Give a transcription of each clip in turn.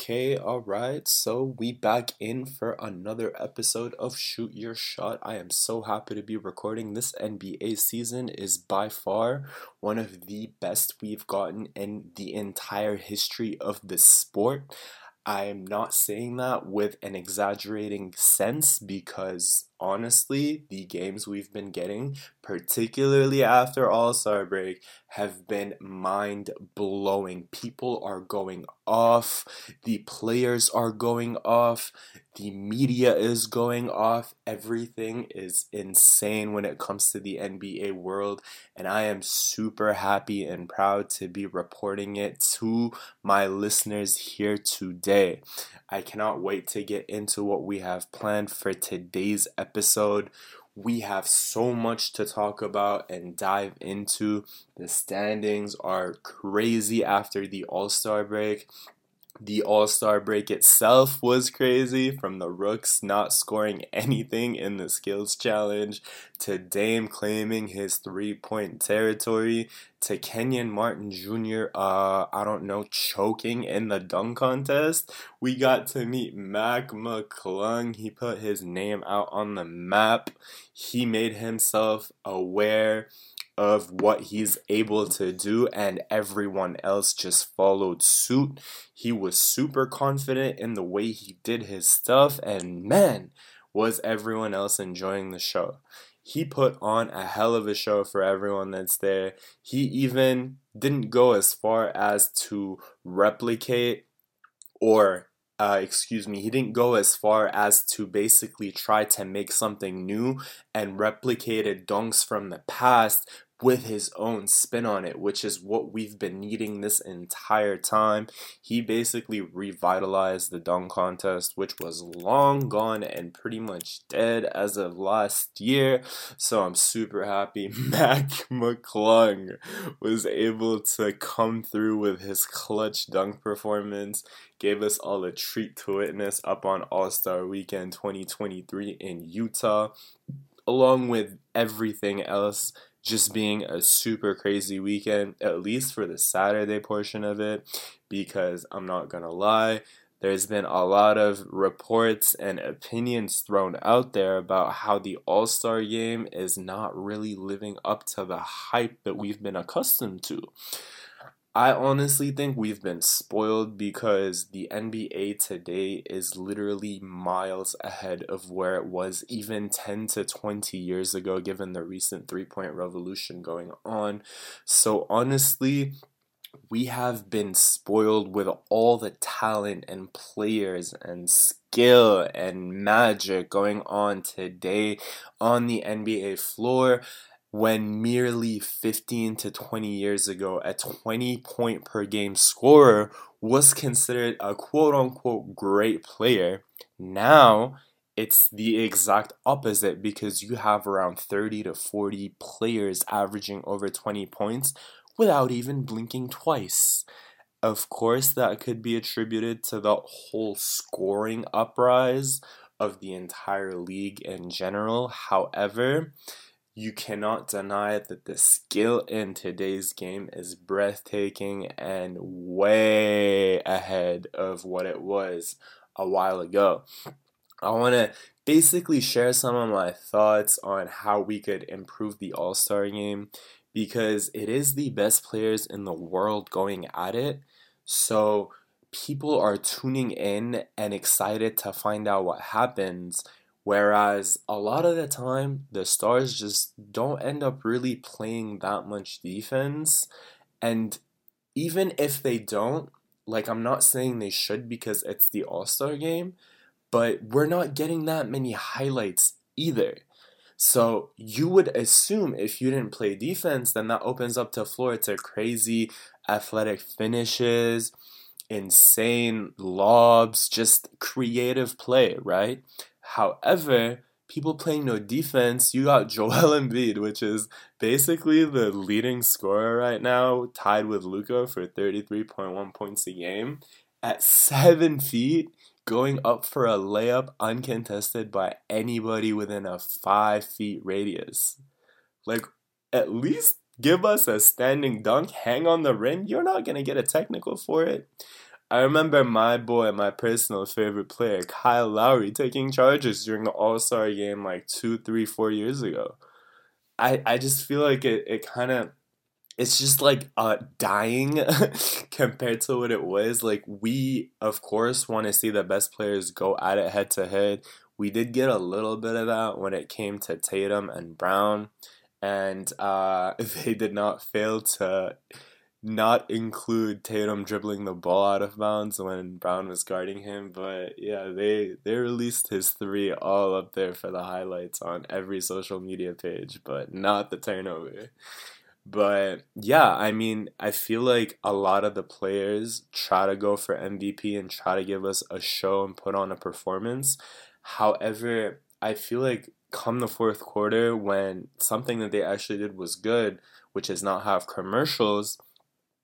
Okay, all right. So we back in for another episode of Shoot Your Shot. I am so happy to be recording. This NBA season is by far one of the best we've gotten in the entire history of the sport. I'm not saying that with an exaggerating sense because honestly, the games we've been getting, particularly after All Star break, have been mind blowing. People are going off, the players are going off, the media is going off. Everything is insane when it comes to the NBA world, and I am super happy and proud to be reporting it to my listeners here today. I cannot wait to get into what we have planned for today's episode. We have so much to talk about and dive into. The standings are crazy after the All Star break. The All Star break itself was crazy from the Rooks not scoring anything in the skills challenge to Dame claiming his three point territory to Kenyon Martin Jr., uh, I don't know, choking in the dunk contest. We got to meet Mac McClung. He put his name out on the map. He made himself aware of what he's able to do, and everyone else just followed suit. He was super confident in the way he did his stuff, and man, was everyone else enjoying the show. He put on a hell of a show for everyone that's there. He even didn't go as far as to replicate or uh, excuse me, he didn't go as far as to basically try to make something new and replicated dunks from the past, with his own spin on it, which is what we've been needing this entire time. He basically revitalized the dunk contest, which was long gone and pretty much dead as of last year. So I'm super happy Mac McClung was able to come through with his clutch dunk performance. Gave us all a treat to witness up on All Star Weekend 2023 in Utah, along with everything else just being a super crazy weekend, at least for the Saturday portion of it, because I'm not gonna lie, there's been a lot of reports and opinions thrown out there about how the All Star game is not really living up to the hype that we've been accustomed to. I honestly think we've been spoiled because the NBA today is literally miles ahead of where it was even 10 to 20 years ago, given the recent three point revolution going on. So, honestly, we have been spoiled with all the talent and players and skill and magic going on today on the NBA floor when merely 15 to 20 years ago, a 20 point per game scorer was considered a quote unquote great player. Now, it's the exact opposite because you have around 30 to 40 players averaging over 20 points without even blinking twice. Of course, that could be attributed to the whole scoring uprise of the entire league in general. However, you cannot deny that the skill in today's game is breathtaking and way ahead of what it was a while ago. I want to basically share some of my thoughts on how we could improve the All Star game because it is the best players in the world going at it. So people are tuning in and excited to find out what happens Whereas a lot of the time, the Stars just don't end up really playing that much defense. And even if they don't, like, I'm not saying they should because it's the All Star game, but we're not getting that many highlights either. So you would assume if you didn't play defense, then that opens up to floor to crazy athletic finishes, insane lobs, just creative play, right? However, people playing no defense, you got Joel Embiid, which is basically the leading scorer right now, tied with Luka for 33.1 points a game, at seven feet, going up for a layup uncontested by anybody within a five feet radius. Like, at least give us a standing dunk, hang on the rim. You're not gonna get a technical for it. I remember my boy, my personal favorite player, Kyle Lowry, taking charges during the All Star game like two, three, four years ago. I, I just feel like it, it kind of it's just like uh dying compared to what it was like we of course want to see the best players go at it head to head we did get a little bit of that when it came to Tatum and Brown and uh they did not fail to not include Tatum dribbling the ball out of bounds when Brown was guarding him, but yeah, they they released his three all up there for the highlights on every social media page, but not the turnover. But yeah, I mean, I feel like a lot of the players try to go for MVP and try to give us a show and put on a performance. However, I feel like come the fourth quarter when something that they actually did was good, which is not have commercials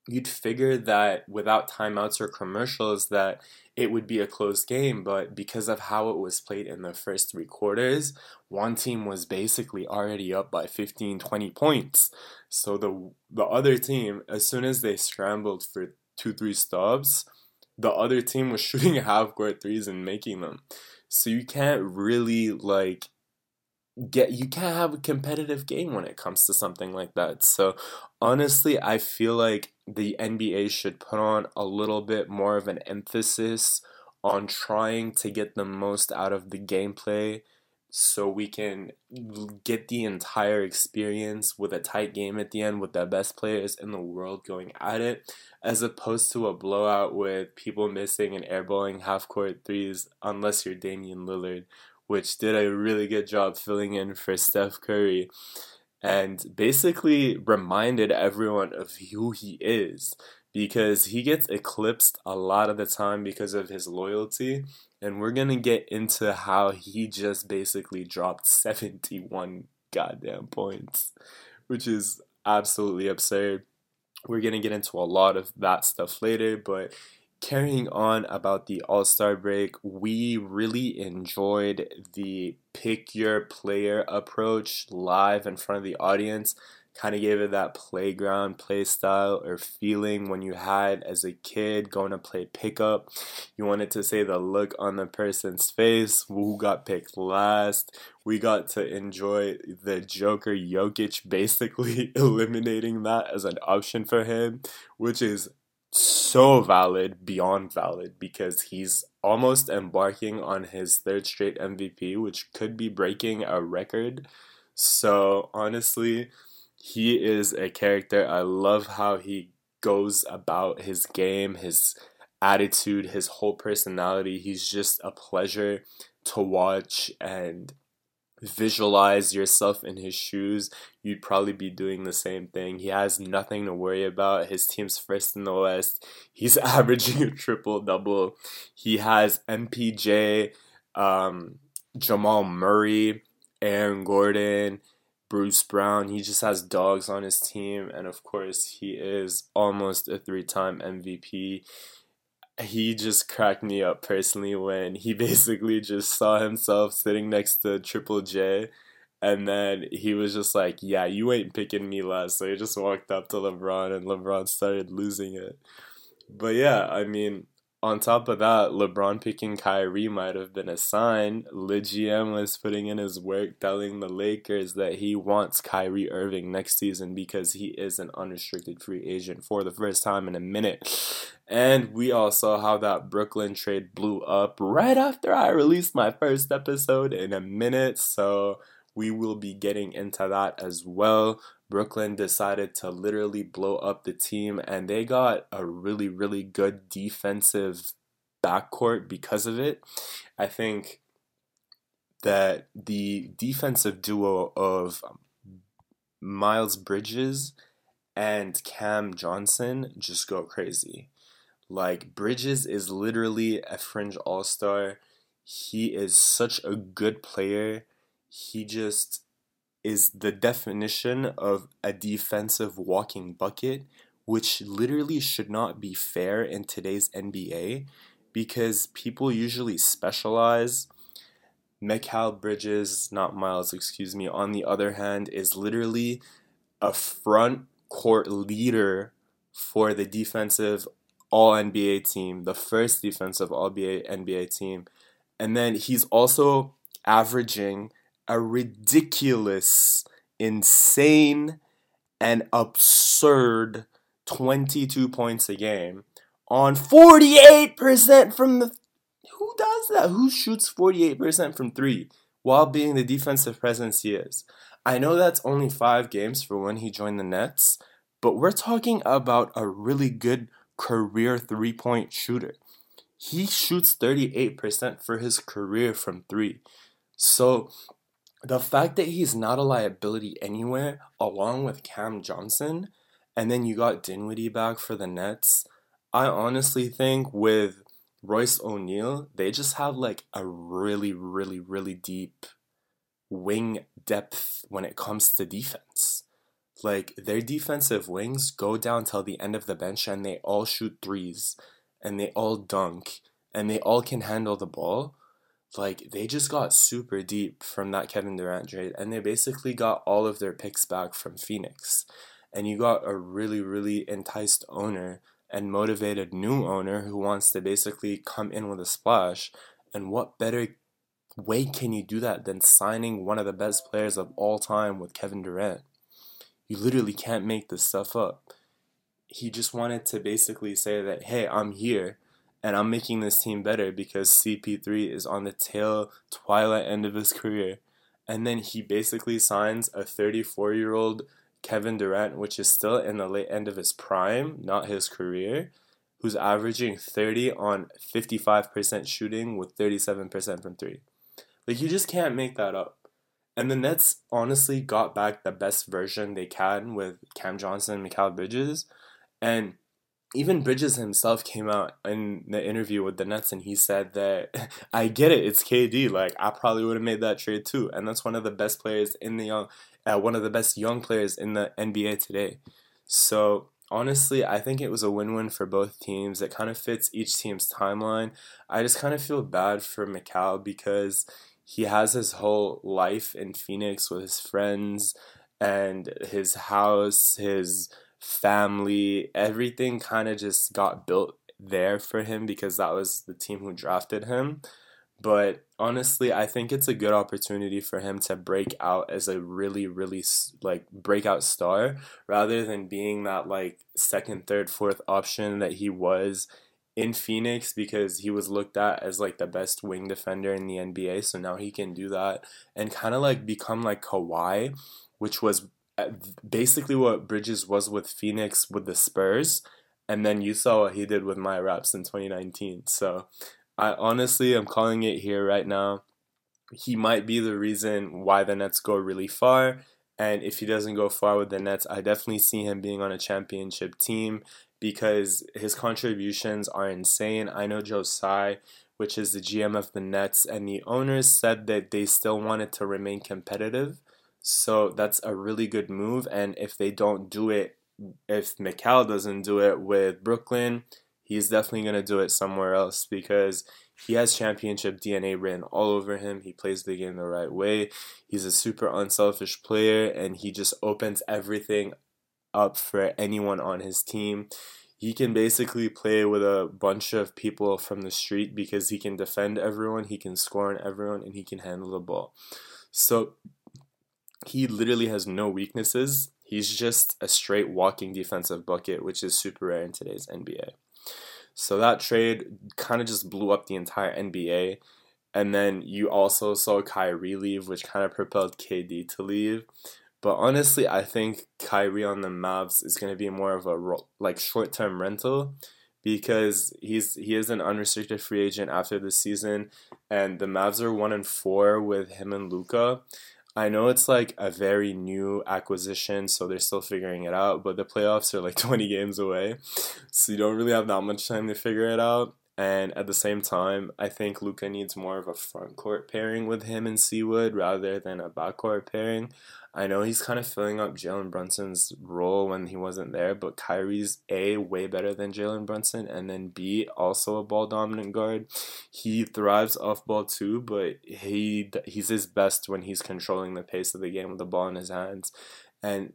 you'd figure that without timeouts or commercials that it would be a close game but because of how it was played in the first three quarters one team was basically already up by 15 20 points. So the the other team as soon as they scrambled for two three stops the other team was shooting half court threes and making them. So you can't really like get you can't have a competitive game when it comes to something like that. So honestly, I feel like the NBA should put on a little bit more of an emphasis on trying to get the most out of the gameplay so we can get the entire experience with a tight game at the end with the best players in the world going at it as opposed to a blowout with people missing and airballing half court threes unless you're Damian Lillard which did a really good job filling in for Steph Curry and basically reminded everyone of who he is because he gets eclipsed a lot of the time because of his loyalty. And we're going to get into how he just basically dropped 71 goddamn points, which is absolutely absurd. We're going to get into a lot of that stuff later, but carrying on about the All Star break, we really enjoyed the pick your player approach live in front of the audience. Kind of gave it that playground play style or feeling when you had as a kid going to play pickup. You wanted to say the look on the person's face who got picked last. We got to enjoy the Joker Jokic basically eliminating that as an option for him, which is so valid, beyond valid, because he's almost embarking on his third straight MVP, which could be breaking a record. So, honestly, he is a character. I love how he goes about his game, his attitude, his whole personality. He's just a pleasure to watch and visualize yourself in his shoes, you'd probably be doing the same thing. He has nothing to worry about. His team's first in the West. He's averaging a triple double. He has MPJ, um, Jamal Murray, Aaron Gordon, Bruce Brown. He just has dogs on his team. And of course, he is almost a three time MVP he just cracked me up personally when he basically just saw himself sitting next to Triple J. And then he was just like, Yeah, you ain't picking me last. So he just walked up to LeBron and LeBron started losing it. But yeah, I mean, on top of that, LeBron picking Kyrie might have been a sign. Le GM was putting in his work telling the Lakers that he wants Kyrie Irving next season because he is an unrestricted free agent for the first time in a minute. And we all saw how that Brooklyn trade blew up right after I released my first episode in a minute. So we will be getting into that as well. Brooklyn decided to literally blow up the team, and they got a really, really good defensive backcourt because of it. I think that the defensive duo of Miles Bridges and Cam Johnson just go crazy. Like, Bridges is literally a fringe all star. He is such a good player. He just is the definition of a defensive walking bucket, which literally should not be fair in today's NBA because people usually specialize. Mikal Bridges, not Miles, excuse me, on the other hand, is literally a front court leader for the defensive all NBA team, the first defensive all NBA team. And then he's also averaging a ridiculous, insane, and absurd 22 points a game on 48% from the. Who does that? Who shoots 48% from three while being the defensive presence he is? I know that's only five games for when he joined the Nets, but we're talking about a really good career three point shooter. He shoots 38% for his career from three. So the fact that he's not a liability anywhere, along with Cam Johnson, and then you got Dinwiddie back for the Nets, I honestly think with Royce O'Neal, they just have like a really, really, really deep wing depth when it comes to defense. Like their defensive wings go down till the end of the bench and they all shoot threes and they all dunk and they all can handle the ball. Like they just got super deep from that Kevin Durant trade and they basically got all of their picks back from Phoenix. And you got a really, really enticed owner and motivated new owner who wants to basically come in with a splash. And what better way can you do that than signing one of the best players of all time with Kevin Durant? You literally can't make this stuff up. He just wanted to basically say that, hey, I'm here and I'm making this team better because CP3 is on the tail twilight end of his career. And then he basically signs a 34 year old Kevin Durant, which is still in the late end of his prime, not his career, who's averaging 30 on 55% shooting with 37% from three. Like, you just can't make that up. And the Nets honestly got back the best version they can with Cam Johnson and Mikal Bridges. And even Bridges himself came out in the interview with the Nets and he said that I get it, it's KD. Like I probably would have made that trade too, and that's one of the best players in the young, uh, one of the best young players in the NBA today. So honestly, I think it was a win-win for both teams. It kind of fits each team's timeline. I just kind of feel bad for Mikal because he has his whole life in Phoenix with his friends and his house, his family, everything kind of just got built there for him because that was the team who drafted him. But honestly, I think it's a good opportunity for him to break out as a really, really like breakout star rather than being that like second, third, fourth option that he was in Phoenix because he was looked at as like the best wing defender in the NBA. So now he can do that and kind of like become like Kawhi, which was Uh, basically what Bridges was with Phoenix with the Spurs, and then you saw what he did with my Raps in 2019. So I honestly am calling it here right now. He might be the reason why the Nets go really far. And if he doesn't go far with the Nets, I definitely see him being on a championship team because his contributions are insane. I know Joe Tsai, which is the GM of the Nets, and the owners said that they still wanted to remain competitive. So that's a really good move. And if they don't do it, if Mikal doesn't do it with Brooklyn, he's definitely going to do it somewhere else because he has championship DNA written all over him. He plays the game the right way. He's a super unselfish player and he just opens everything up for anyone on his team. He can basically play with a bunch of people from the street because he can defend everyone, he can score on everyone, and he can handle the ball. So he literally has no weaknesses. He's just a straight walking defensive bucket, which is super rare in today's NBA. So that trade kind of just blew up the entire NBA. And then you also saw Kyrie leave, which kind of propelled KD to leave. But honestly, I think Kyrie on the Mavs is going to be more of a like short-term rental because he's he is an unrestricted free agent after the season, and the Mavs are one and four with him and Luka. I know it's like a very new acquisition, so they're still figuring it out, but the playoffs are like 20 games away. So you don't really have that much time to figure it out. And at the same time, I think Luka needs more of a front court pairing with him and Seawood rather than a backcourt pairing. I know he's kind of filling up Jalen Brunson's role when he wasn't there, but Kyrie's A, way better than Jalen Brunson, and then B, also a ball dominant guard. He thrives off ball too, but he he's his best when he's controlling the pace of the game with the ball in his hands. And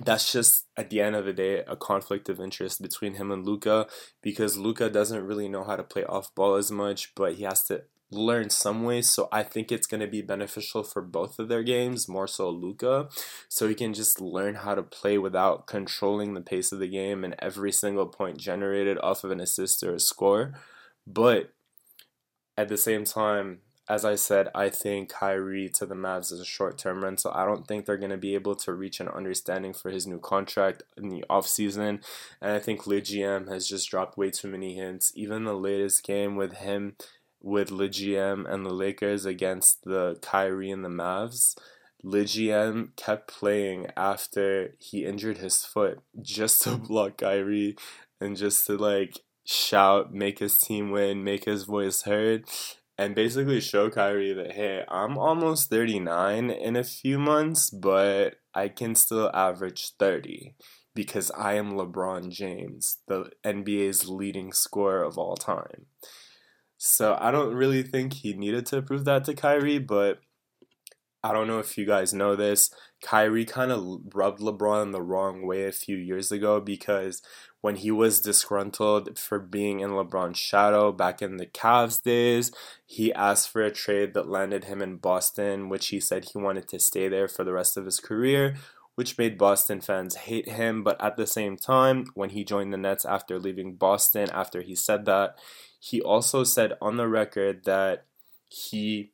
that's just at the end of the day a conflict of interest between him and Luka because Luka doesn't really know how to play off ball as much, but he has to learn some ways. So I think it's going to be beneficial for both of their games, more so Luka. so he can just learn how to play without controlling the pace of the game and every single point generated off of an assist or a score. But at the same time, as I said, I think Kyrie to the Mavs is a short term rental. I don't think they're going to be able to reach an understanding for his new contract in the offseason. And I think Le GM has just dropped way too many hints. Even the latest game with him, with Le and the Lakers against the Kyrie and the Mavs, Le kept playing after he injured his foot just to mm-hmm. block Kyrie and just to like shout, make his team win, make his voice heard and basically show Kyrie that hey, I'm almost 39 in a few months, but I can still average 30 because I am LeBron James, the NBA's leading scorer of all time. So I don't really think he needed to prove that to Kyrie, but I don't know if you guys know this. Kyrie kind of rubbed LeBron the wrong way a few years ago because when he was disgruntled for being in LeBron's shadow back in the Cavs days. He asked for a trade that landed him in Boston, which he said he wanted to stay there for the rest of his career, which made Boston fans hate him. But at the same time, when he joined the Nets after leaving Boston, after he said that, he also said on the record that he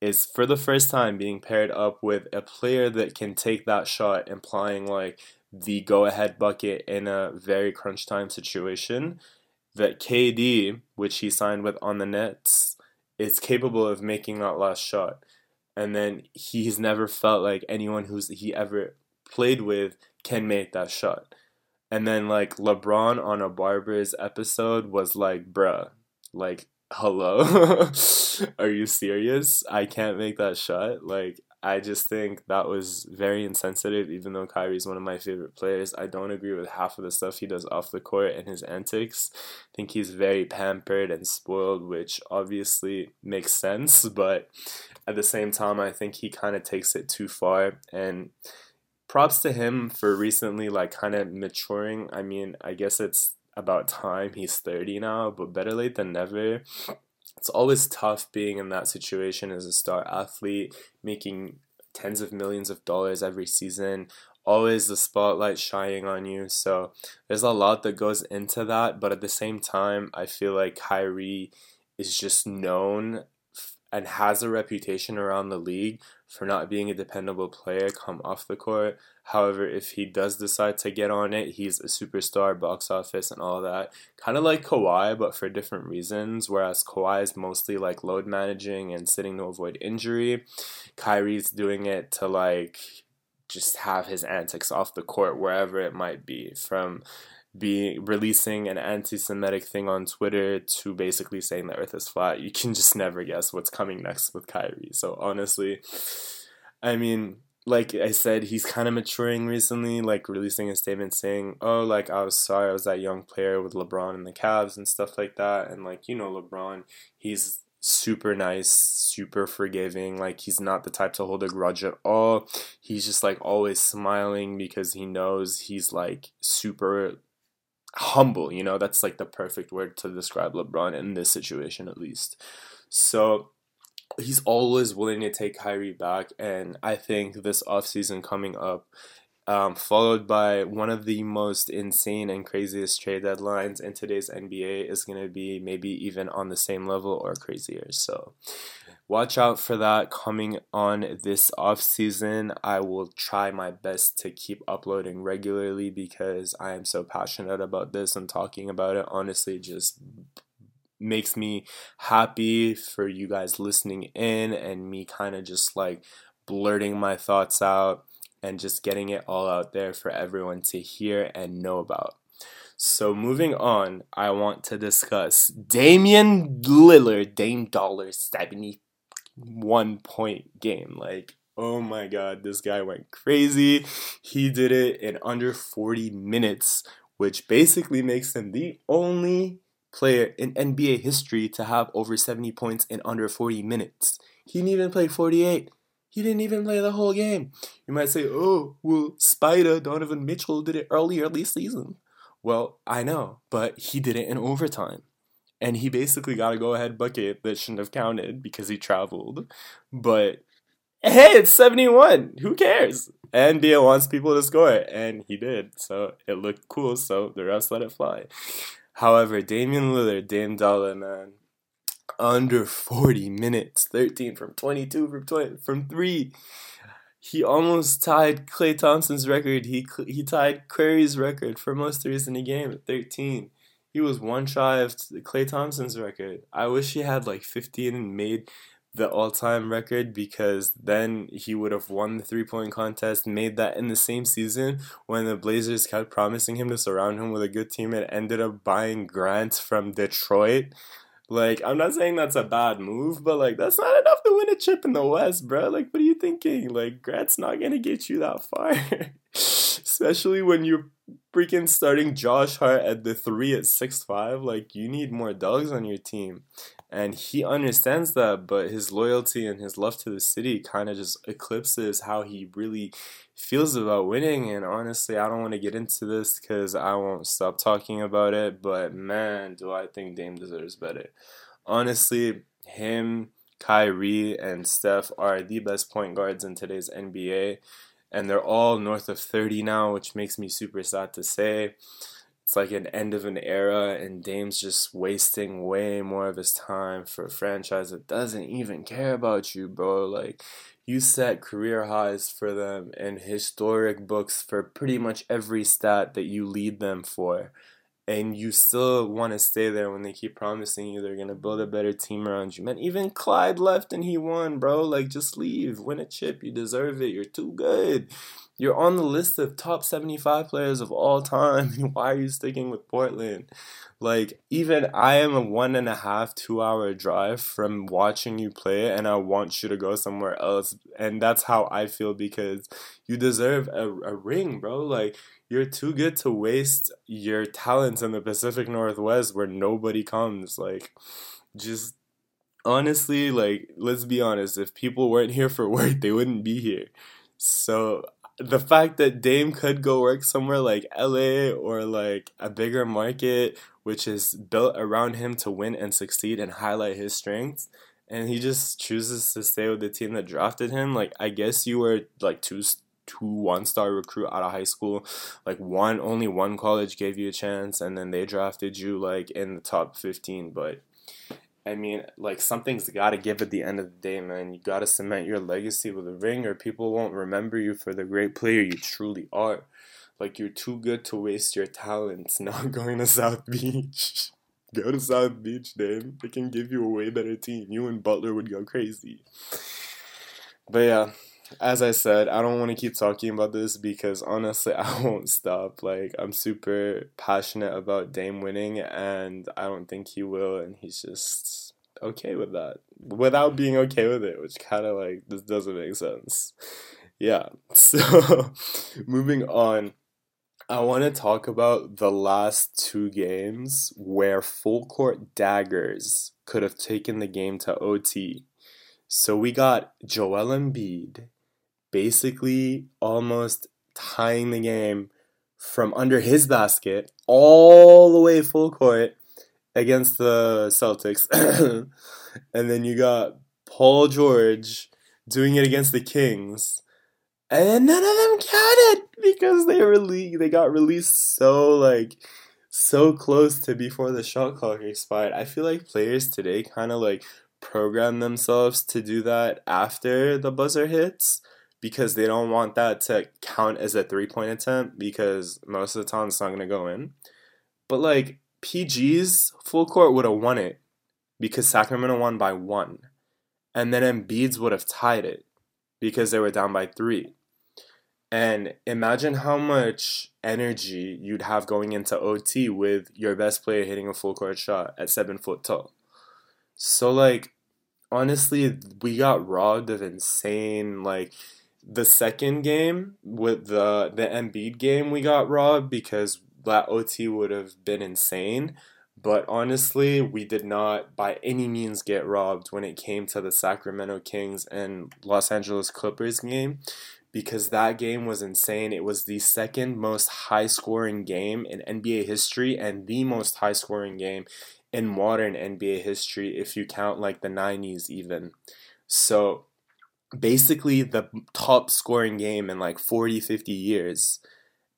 is for the first time being paired up with a player that can take that shot, implying like the go ahead bucket in a very crunch time situation that KD, which he signed with on the Nets, is capable of making that last shot. And then he's never felt like anyone who's he ever played with can make that shot. And then like LeBron on a Barbers episode was like, bruh, like hello are you serious i can't make that shot like I just think that was very insensitive, even though Kyrie's one of my favorite players. I don't agree with half of the stuff he does off the court and his antics. I think he's very pampered and spoiled, which obviously makes sense, but at the same time, I think he kind of takes it too far. And props to him for recently, like, kind of maturing. I mean, I guess it's about time. He's 30 now, but better late than never it's always tough being in that situation as a star athlete, making tens of millions of dollars every season, always the spotlight shining on you. So there's a lot that goes into that, but at the same time, I feel like Kyrie is just known and has a reputation around the league for not being a dependable player come off the court. However, if he does decide to get on it, he's a superstar, box office, and all that. Kind of like Kawhi, but for different reasons. Whereas Kawhi is mostly like load managing and sitting to avoid injury. Kyrie's doing it to like just have his antics off the court wherever it might be from be releasing an anti-Semitic thing on Twitter to basically saying the Earth is flat. You can just never guess what's coming next with Kyrie. So honestly, I mean, like I said, he's kind of maturing recently, like releasing a statement saying, "Oh, like I was sorry, I was that young player with LeBron and the Cavs and stuff like that." And like you know, LeBron, he's super nice, super forgiving. Like he's not the type to hold a grudge at all. He's just like always smiling because he knows he's like super humble, you know, that's like the perfect word to describe LeBron in this situation at least. So he's always willing to take Kyrie back and I think this offseason coming up um, followed by one of the most insane and craziest trade deadlines in today's NBA is going to be maybe even on the same level or crazier. So watch out for that coming on this off season. I will try my best to keep uploading regularly because I am so passionate about this and talking about it. Honestly, just makes me happy for you guys listening in and me kind of just like blurting my thoughts out and just getting it all out there for everyone to hear and know about. So moving on, I want to discuss Damian Lillard, Dame Dollar, 70 one point game. Like, oh my god, this guy went crazy. He did it in under 40 minutes, which basically makes him the only player in NBA history to have over 70 points in under 40 minutes. He didn't even play 48. He didn't even play the whole game. You might say, oh, well, Spider, Donovan Mitchell did it earlier this season. Well, I know, but he did it in overtime. And he basically got a go ahead bucket that shouldn't have counted because he traveled. But hey, it's 71. Who cares? NBA wants people to score, and he did. So it looked cool, so the refs let it fly. However, Damian Lillard, Dame Dollar, man, under 40 minutes, 13 from 22 from 20 from 3. He almost tied Klay Thompson's record. He he tied Curry's record for most threes in a game at 13. He was one shy of Klay Thompson's record. I wish he had like 15 and made the all-time record because then he would have won the three-point contest, made that in the same season when the Blazers kept promising him to surround him with a good team and ended up buying Grant from Detroit. Like, I'm not saying that's a bad move, but like that's not enough to win a chip in the West, bro. Like, what are you thinking? Like, Grant's not gonna get you that far. Especially when you're freaking starting Josh Hart at the three at six five. Like, you need more dogs on your team. And he understands that, but his loyalty and his love to the city kind of just eclipses how he really feels about winning. And honestly, I don't want to get into this because I won't stop talking about it. But man, do I think Dame deserves better. Honestly, him, Kyrie, and Steph are the best point guards in today's NBA. And they're all north of 30 now, which makes me super sad to say it's like an end of an era, and Dame's just wasting way more of his time for a franchise that doesn't even care about you, bro. Like, you set career highs for them and historic books for pretty much every stat that you lead them for. And you still want to stay there when they keep promising you they're going to build a better team around you. Man, even Clyde left and he won, bro. Like, just leave. Win a chip. You deserve it. You're too good. You're on the list of top 75 players of all time. Why are you sticking with Portland? Like, even I am a one and a half, two hour drive from watching you play, and I want you to go somewhere else. And that's how I feel because you deserve a, a ring, bro. Like, you're too good to waste your talents in the Pacific Northwest where nobody comes. Like, just honestly, like, let's be honest, if people weren't here for work, they wouldn't be here. So the fact that Dame could go work somewhere like LA or like a bigger market, which is built around him to win and succeed and highlight his strengths, and he just chooses to stay with the team that drafted him. Like, I guess you were like two two one star recruit out of high school. Like one only one college gave you a chance and then they drafted you like in the top 15, but I mean, like something's got to give at the end of the day, man. You got to cement your legacy with a ring, or people won't remember you for the great player you truly are. Like you're too good to waste your talents not going to South Beach. go to South Beach, then they can give you a way better team. You and Butler would go crazy. But yeah, as I said, I don't want to keep talking about this because honestly, I won't stop. Like, I'm super passionate about Dame winning, and I don't think he will, and he's just okay with that without being okay with it, which kind of like this doesn't make sense. Yeah, so moving on. I want to talk about the last two games where full court daggers could have taken the game to OT. So we got Joel Embiid basically almost tying the game from under his basket all the way full court against the Celtics. and then you got Paul George doing it against the Kings. And none of them counted because they rele- they got released so like so close to before the shot clock expired. I feel like players today kind of like program themselves to do that after the buzzer hits because they don't want that to count as a three point attempt because most of the time it's not going to go in. But like PG's full court would have won it because Sacramento won by one. And then Embiid's would have tied it because they were down by three. And imagine how much energy you'd have going into OT with your best player hitting a full court shot at seven foot tall. So like honestly, we got robbed of insane like the second game with the the Embiid game we got robbed because that OT would have been insane. But honestly, we did not by any means get robbed when it came to the Sacramento Kings and Los Angeles Clippers game because that game was insane. It was the second most high scoring game in NBA history and the most high scoring game in modern NBA history if you count like the 90s even. So basically the top scoring game in like 40 50 years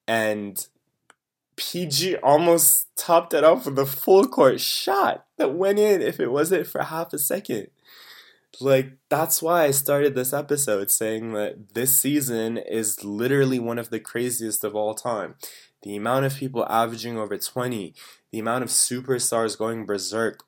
and PG almost topped it off with a full court shot that went in if it wasn't for half a second. Like, that's why I started this episode saying that this season is literally one of the craziest of all time. The amount of people averaging over 20, the amount of superstars going berserk,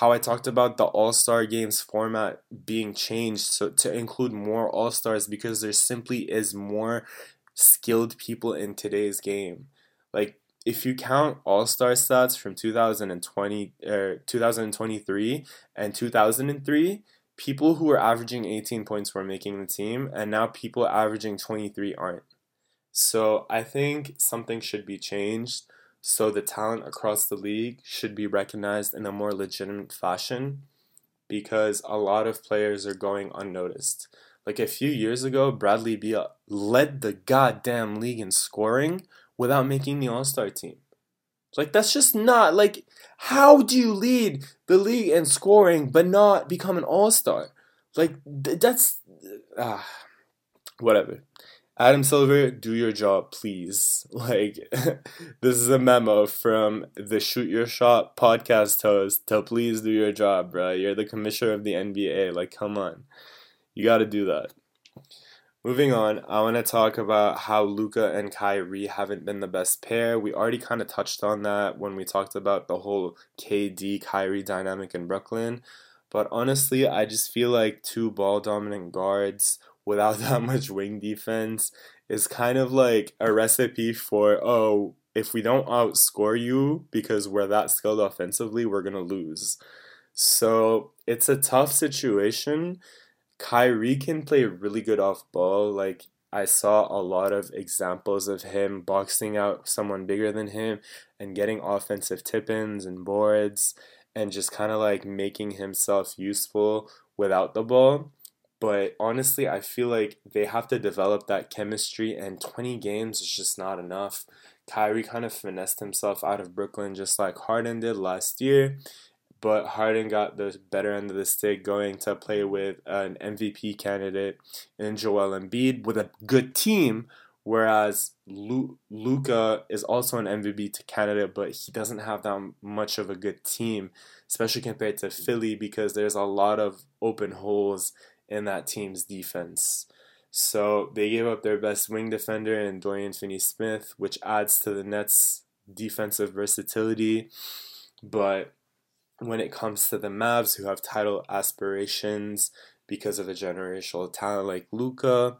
how I talked about the All Star Games format being changed so to include more All Stars because there simply is more skilled people in today's game. Like if you count All Star stats from 2020 or er, 2023 and 2003, people who were averaging 18 points were making the team, and now people averaging 23 aren't. So I think something should be changed. So the talent across the league should be recognized in a more legitimate fashion because a lot of players are going unnoticed. Like a few years ago, Bradley Beal led the goddamn league in scoring without making the All Star team. Like that's just not like how do you lead the league in scoring but not become an All Star? Like that's ah, whatever. Adam Silver, do your job, please. Like, this is a memo from the Shoot Your Shot podcast host to please do your job, bro. You're the commissioner of the NBA. Like, come on. You got to do that. Moving on, I want to talk about how Luka and Kyrie haven't been the best pair. We already kind of touched on that when we talked about the whole KD Kyrie dynamic in Brooklyn. But honestly, I just feel like two ball dominant guards without that much wing defense is kind of like a recipe for, oh, if we don't outscore you because we're that skilled offensively, we're going to lose. So it's a tough situation Kyrie can play really good off ball. Like I saw a lot of examples of him boxing out someone bigger than him and getting offensive tip ins and boards and just kind of like making himself useful without the ball. But honestly, I feel like they have to develop that chemistry, and 20 games is just not enough. Kyrie kind of finessed himself out of Brooklyn just like Harden did last year but Harden got the better end of the stick going to play with an MVP candidate in Joel Embiid with a good team, whereas Lu- Luka is also an MVP candidate, but he doesn't have that much of a good team, especially compared to Philly because there's a lot of open holes in that team's defense. So they gave up their best wing defender in Dorian Finney-Smith, which adds to the Nets' defensive versatility, but when it comes to the Mavs who have title aspirations because of a generational talent like Luka,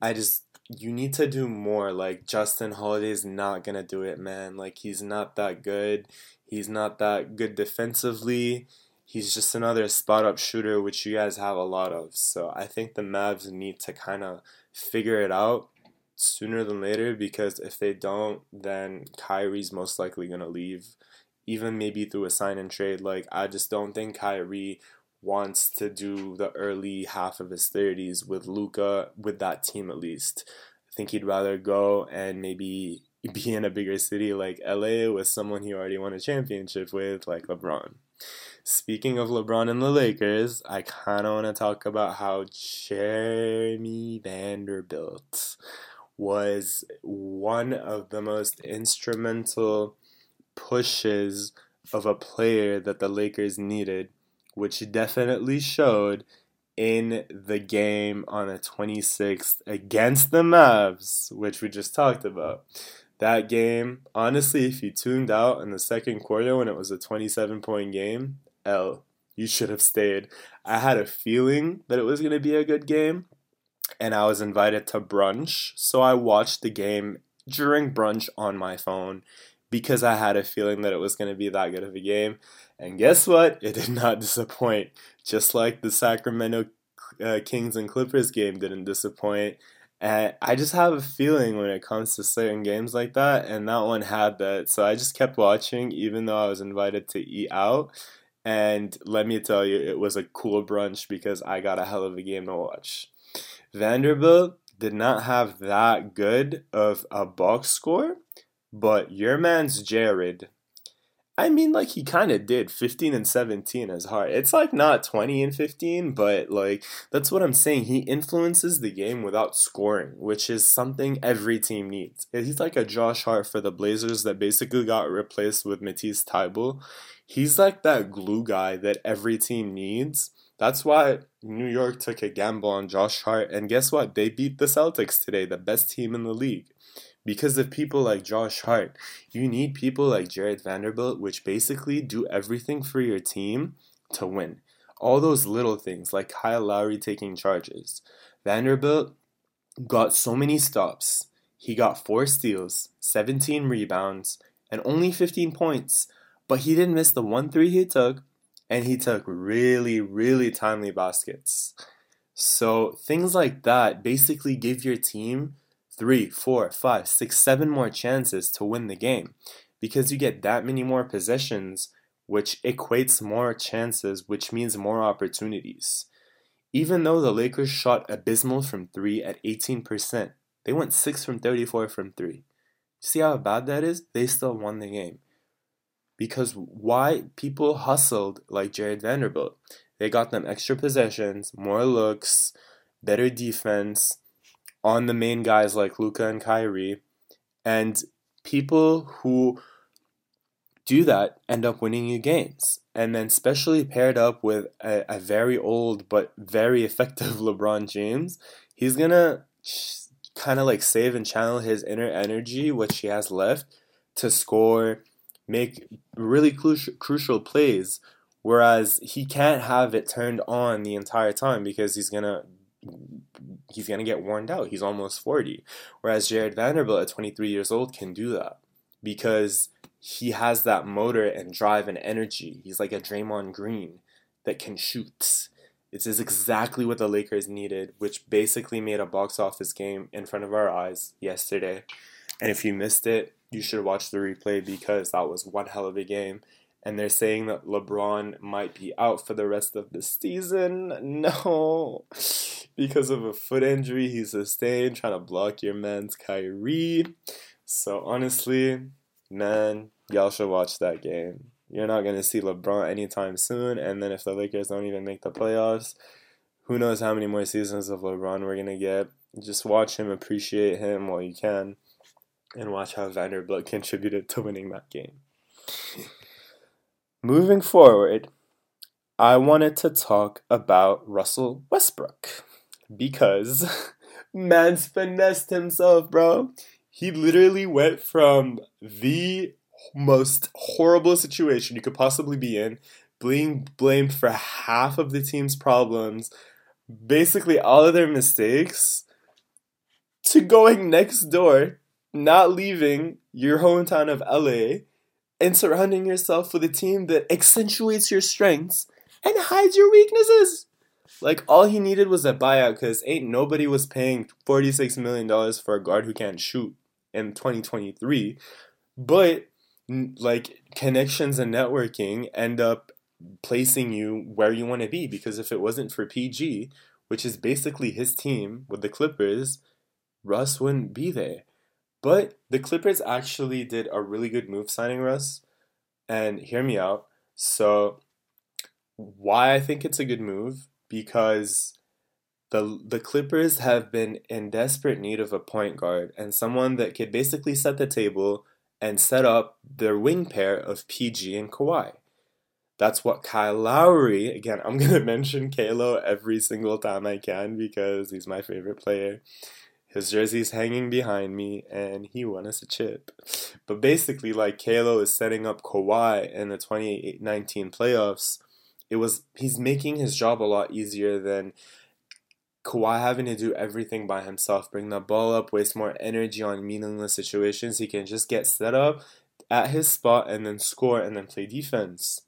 I just you need to do more. Like Justin Holiday is not gonna do it, man. Like he's not that good. He's not that good defensively. He's just another spot up shooter, which you guys have a lot of. So I think the Mavs need to kind of figure it out sooner than later because if they don't, then Kyrie's most likely gonna leave even maybe through a sign and trade. Like I just don't think Kyrie wants to do the early half of his 30s with Luka, with that team at least. I think he'd rather go and maybe be in a bigger city like LA with someone he already won a championship with like LeBron. Speaking of LeBron and the Lakers, I kind of want to talk about how Jeremy Vanderbilt was one of the most instrumental pushes of a player that the Lakers needed, which definitely showed in the game on the 26th against the Mavs, which we just talked about. That game, honestly, if you tuned out in the second quarter when it was a 27 point game, L, you should have stayed. I had a feeling that it was going to be a good game, and I was invited to brunch, so I watched the game during brunch on my phone because I had a feeling that it was going to be that good of a game. And guess what? It did not disappoint. Just like the Sacramento uh, Kings and Clippers game didn't disappoint. And I just have a feeling when it comes to certain games like that, and that one had that. So I just kept watching, even though I was invited to eat out. And let me tell you, it was a cool brunch because I got a hell of a game to watch. Vanderbilt did not have that good of a box score, but your man's Jared I mean, like he kind of did. 15 and 17 is hard. It's like not 20 and 15, but like that's what I'm saying. He influences the game without scoring, which is something every team needs. He's like a Josh Hart for the Blazers that basically got replaced with Matisse Thybulle. He's like that glue guy that every team needs. That's why New York took a gamble on Josh Hart, and guess what? They beat the Celtics today, the best team in the league because of people like Josh Hart. You need people like Jared Vanderbilt, which basically do everything for your team to win. All those little things, like Kyle Lowry taking charges. Vanderbilt got so many stops. He got four steals, 17 rebounds, and only 15 points. But he didn't miss the one three he took, and he took really, really timely baskets. So things like that basically give your team three, four, five, six, seven more chances to win the game because you get that many more possessions, which equates more chances, which means more opportunities. Even though the Lakers shot abysmal from three at 18%, they went 6 from 34 from three. See how bad that is? They still won the game. Because why people hustled like Jared Vanderbilt? They got them extra possessions, more looks, better defense, on the main guys like Luka and Kyrie. And people who do that end up winning you games. And then, especially paired up with a, a very old but very effective LeBron James, he's to kind of like save and channel his inner energy, which he has left, to score, make really crucial, crucial plays. Whereas he can't have it turned on the entire time because he's to he's going to get worn out. He's almost 40. Whereas Jared Vanderbilt at 23 years old can do that because he has that motor and drive and energy. He's like a Draymond Green that can shoot. Is exactly what the Lakers needed, which basically made a box office game in front of our eyes yesterday. And if you missed it, you should watch the replay because that was one hell of a game and they're saying that LeBron might be out for the rest of the season. No, because of a foot injury he sustained trying to block your man's Kyrie. So honestly, man, y'all should watch that game. You're not gonna see LeBron anytime soon, and then if the Lakers don't even make the playoffs, who knows how many more seasons of LeBron we're gonna get. Just watch him, appreciate him while you can, and watch how Vanderbilt contributed to winning that game. Moving forward, I wanted to talk about Russell Westbrook because man's finessed himself, bro. He literally went from the most horrible situation you could possibly be in, being blamed for half of the team's problems, basically all of their mistakes, to going next door, not leaving your hometown of LA and surrounding yourself with a team that accentuates your strengths and hides your weaknesses. Like all he needed was a buyout because ain't nobody was paying forty six million dollars for a guard who can't shoot in twenty twenty three, but like connections and networking end up placing you where you want to be because if it wasn't for PG, which is basically his team with the Clippers, Russ wouldn't be there. But the Clippers actually did a really good move signing Russ. And hear me out. So, why I think it's a good move? Because the the Clippers have been in desperate need of a point guard and someone that could basically set the table and set up their wing pair of PG and Kawhi. That's what Kyle Lowry, again, I'm going to mention Kalo every single time I can because he's my favorite player. His jersey's hanging behind me, and he won us a chip. But basically, like Kalo is setting up Kawhi in the 2019 playoffs. It was he's making his job a lot easier than Kawhi having to do everything by himself, bring the ball up, waste more energy on meaningless situations. He can just get set up at his spot and then score and then play defense.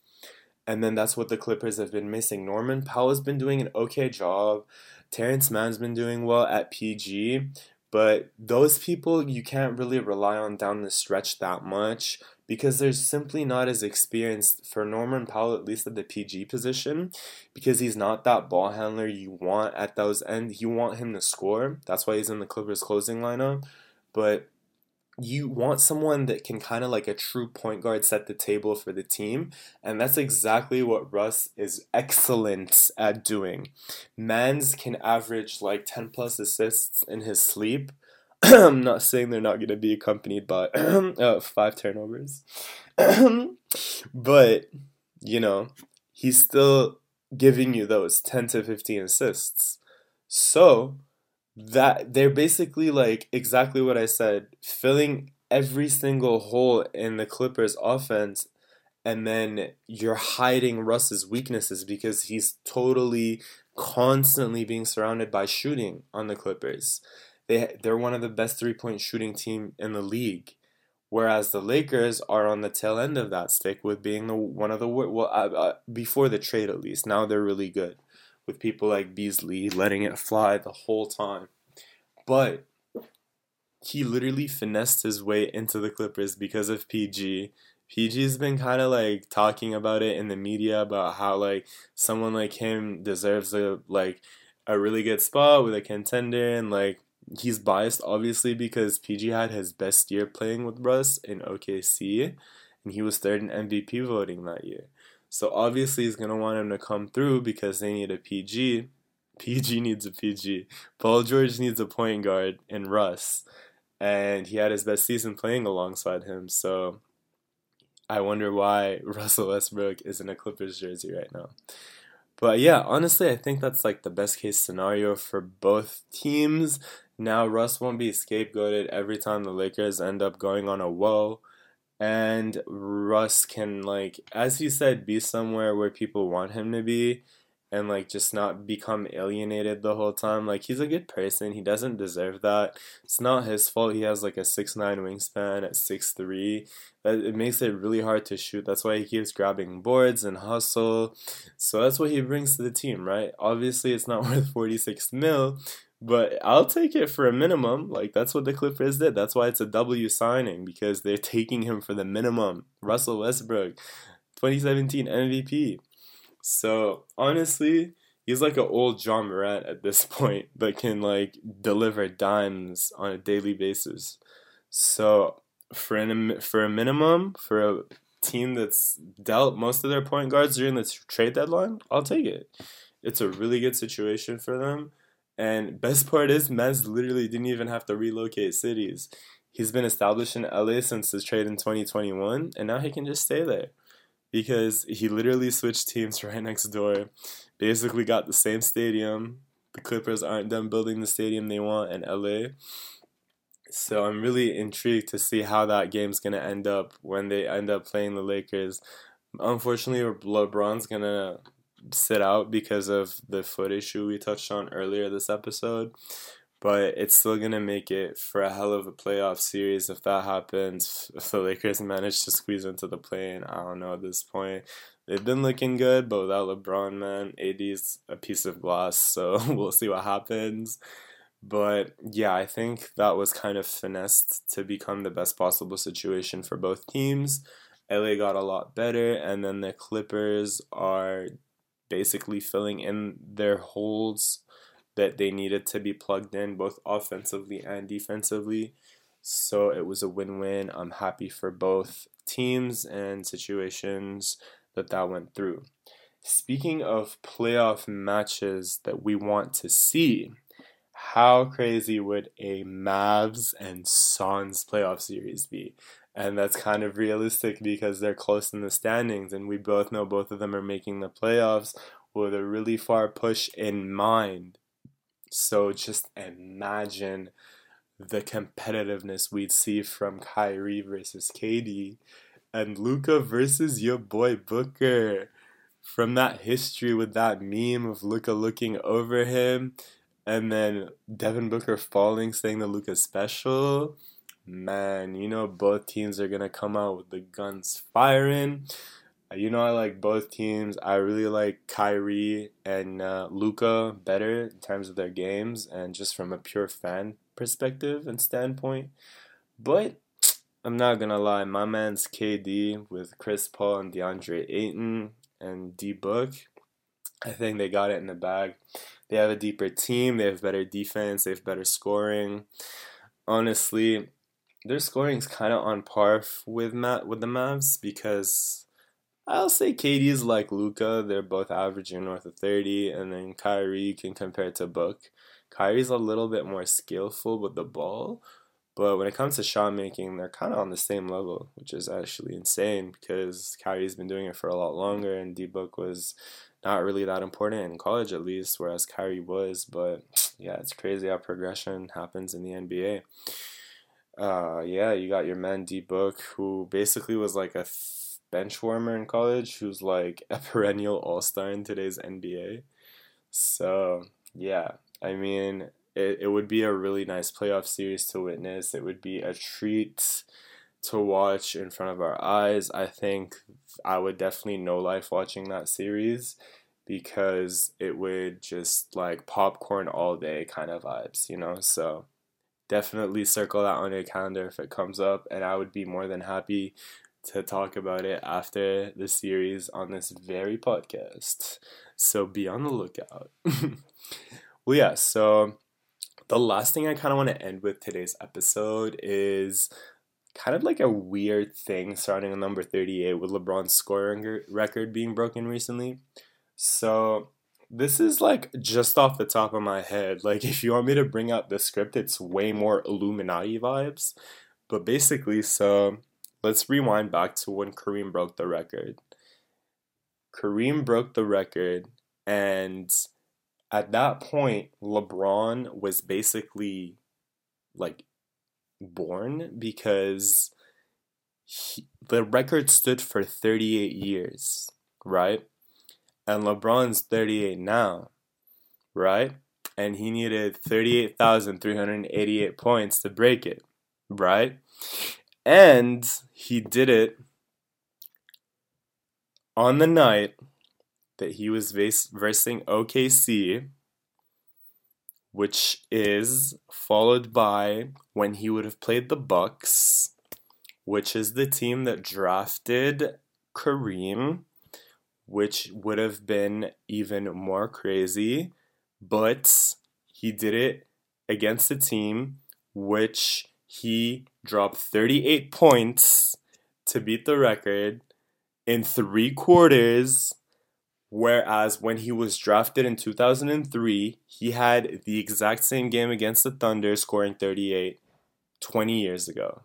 And then that's what the Clippers have been missing. Norman Powell has been doing an okay job. Terance Mann's been doing well at PG, but those people you can't really rely on down the stretch that much because they're simply not as experienced for Norman Powell, at least at the PG position, because he's not that ball handler you want at those ends. You want him to score. That's why he's in the Clippers closing lineup. But you want someone that can kind of like a true point guard set the table for the team. And that's exactly what Russ is excellent at doing. Mans can average like 10 plus assists in his sleep. I'm not saying they're not going to be accompanied by uh, five turnovers. but, you know, he's still giving you those 10 to 15 assists. So, that they're basically like exactly what I said, filling every single hole in the Clippers offense and then you're hiding Russ's weaknesses because he's totally constantly being surrounded by shooting on the Clippers. They they're one of the best three-point shooting team in the league. Whereas the Lakers are on the tail end of that stick with being the one of the well uh, uh, before the trade at least. Now they're really good with people like Beasley letting it fly the whole time. But he literally finessed his way into the Clippers because of PG. PG's been kind of like talking about it in the media about how like someone like him deserves a like a really good spot with a contender and like he's biased obviously because PG had his best year playing with Russ in OKC and he was third in MVP voting that year. So obviously he's gonna want him to come through because they need a PG. PG needs a PG. Paul George needs a point guard in Russ. And he had his best season playing alongside him. So I wonder why Russell Westbrook is in a Clippers jersey right now. But yeah, honestly, I think that's like the best case scenario for both teams. Now, Russ won't be scapegoated every time the Lakers end up going on a woe and Russ can like as he said be somewhere where people want him to be and like just not become alienated the whole time. Like he's a good person. He doesn't deserve that. It's not his fault. He has like a six nine wingspan at six three. It makes it really hard to shoot. That's why he keeps grabbing boards and hustle. So that's what he brings to the team, right? Obviously, it's not worth forty six mil, but I'll take it for a minimum. Like that's what the Clippers did. That's why it's a W signing because they're taking him for the minimum. Russell Westbrook, 2017 MVP. So honestly, he's like an old Ja Morant at this point, but can like deliver dimes on a daily basis. So for an for a minimum for a team that's dealt most of their point guards during the trade deadline, I'll take it. It's a really good situation for them and best part is, Mez literally didn't even have to relocate cities. He's been established in LA since his trade in 2021, and now he can just stay there because he literally switched teams right next door. Basically, got the same stadium. The Clippers aren't done building the stadium they want in LA. So I'm really intrigued to see how that game's gonna end up when they end up playing the Lakers. Unfortunately, LeBron's gonna sit out because of the foot issue we touched on earlier this episode. But it's still going to make it for a hell of a playoff series if that happens. If the Lakers manage to squeeze into the play in, I don't know at this point. They've been looking good, but without LeBron, man, AD's a piece of glass, so we'll see what happens. But yeah, I think that was kind of finessed to become the best possible situation for both teams. LA got a lot better, and then the Clippers are basically filling in their holes that they needed to be plugged in both offensively and defensively. So it was a win win. I'm happy for both teams and situations that that went through. Speaking of playoff matches that we want to see, how crazy would a Mavs and Suns playoff series be? And that's kind of realistic because they're close in the standings and we both know both of them are making the playoffs with a really far push in mind. So just imagine the competitiveness we'd see from Kyrie versus KD and Luka versus your boy Booker. From that history with that meme of Luka looking over him and then Devin Booker falling saying the Luka special man, you know both teams are gonna come out with the guns firing. You know, I like both teams. I really like Kyrie and uh, Luka better in terms of their games and just from a pure fan perspective and standpoint. But I'm not gonna lie, my man's KD with Chris Paul and DeAndre Ayton and D Book. I think they got it in the bag. They have a deeper team. They have better defense. They have better scoring. Honestly, their scoring is kind of on par with Matt with the Mavs because I'll say KD's like Luka. They're both averaging north of 30, and then Kyrie can compare to Book. Kyrie's a little bit more skillful with the ball, but when it comes to shot making, they're kind of on the same level, which is actually insane because Kyrie's been doing it for a lot longer, and D Book was not really that important in college at least, whereas Kyrie was. But yeah, it's crazy how progression happens in the NBA. Uh, yeah, you got your man D Book, who basically was like a bench warmer in college, who's like a perennial all star in today's NBA. So yeah, I mean, it, it would be a really nice playoff series to witness. It would be a treat to watch in front of our eyes. I think I would definitely know life watching that series because it would just like popcorn all day kind of vibes, you know? So definitely circle that on your calendar if it comes up, and I would be more than happy to talk about it after the series on this very podcast. So be on the lookout. well, yeah, so the last thing I kind of want to end with today's episode is kind of like a weird thing starting on number 38 with LeBron's scoring record being broken recently. So this is like just off the top of my head. Like if you want me to bring out the script, it's way more Illuminati vibes. But basically, so let's rewind back to when Kareem broke the record. Kareem broke the record and at that point, LeBron was basically like born because he, the record stood for 38 years, right? And LeBron's 38 now, right? And he needed 38,388 points to break it, right? And he did it on the night that he was versing OKC, which is followed by when he would have played the Bucks, which is the team that drafted Kareem, which would have been even more crazy, but he did it against a team which he dropped 38 points to beat the record in three quarters Whereas when he was drafted in 2003, he had the exact same game against the Thunder, scoring 38 20 years ago.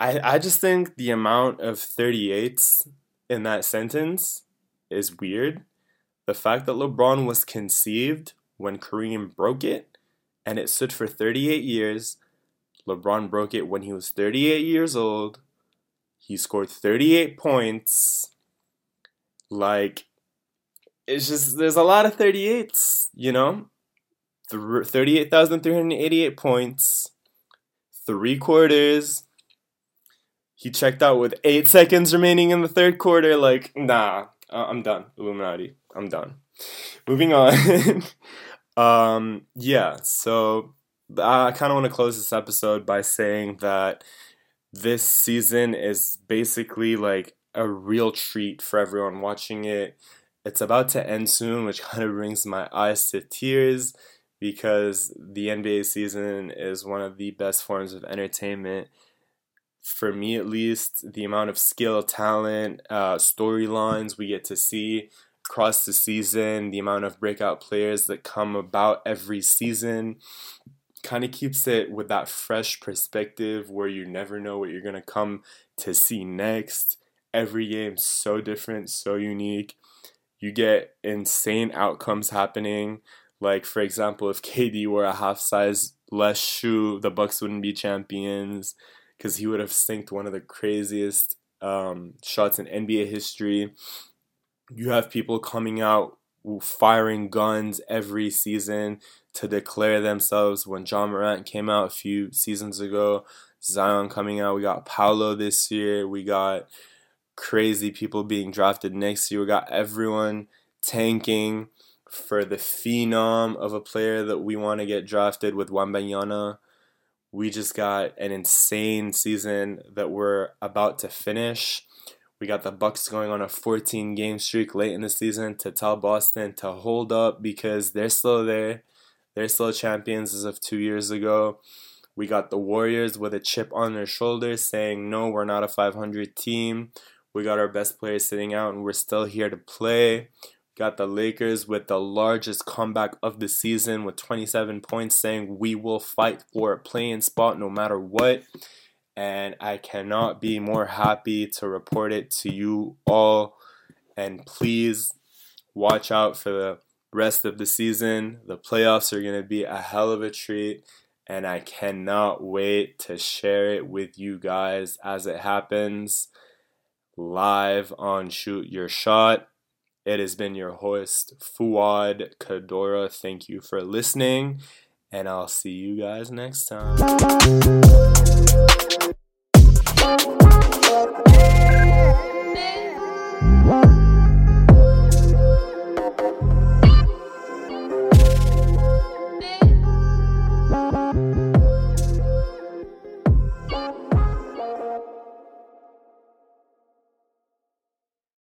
I, I just think the amount of 38s in that sentence is weird. The fact that LeBron was conceived when Kareem broke it and it stood for 38 years. LeBron broke it when he was 38 years old. He scored 38 points like, it's just, there's a lot of 38s, you know? 38,388 points, three quarters. He checked out with eight seconds remaining in the third quarter. Like, nah, uh, I'm done. Illuminati, I'm done. Moving on. um, yeah, so I kind of want to close this episode by saying that this season is basically like a real treat for everyone watching it. It's about to end soon, which kind of brings my eyes to tears because the NBA season is one of the best forms of entertainment. For me, at least, the amount of skill, talent, uh, storylines we get to see across the season, the amount of breakout players that come about every season kind of keeps it with that fresh perspective where you never know what you're going to come to see next every game so different, so unique. You get insane outcomes happening. Like for example, if KD were a half size less shoe, the Bucks wouldn't be champions because he would have synced one of the craziest um, shots in NBA history. You have people coming out firing guns every season to declare themselves. When Ja Morant came out a few seasons ago, Zion coming out. We got Paolo this year. We got crazy people being drafted next year. We got everyone tanking for the phenom of a player that we want to get drafted with Wembanyama. We just got an insane season that we're about to finish. We got the Bucks going on a 14 game streak late in the season to tell Boston to hold up because they're still there. They're still champions as of 2 years ago. We got the Warriors with a chip on their shoulders saying, "No, we're not a 500 team. We got our best players sitting out and we're still here to play." Got the Lakers with the largest comeback of the season with 27 points saying we will fight for a playing spot no matter what. And I cannot be more happy to report it to you all. And please watch out for the rest of the season. The playoffs are going to be a hell of a treat. And I cannot wait to share it with you guys as it happens live on Shoot Your Shot. It has been your host, Fuad Kadora. Thank you for listening, and I'll see you guys next time.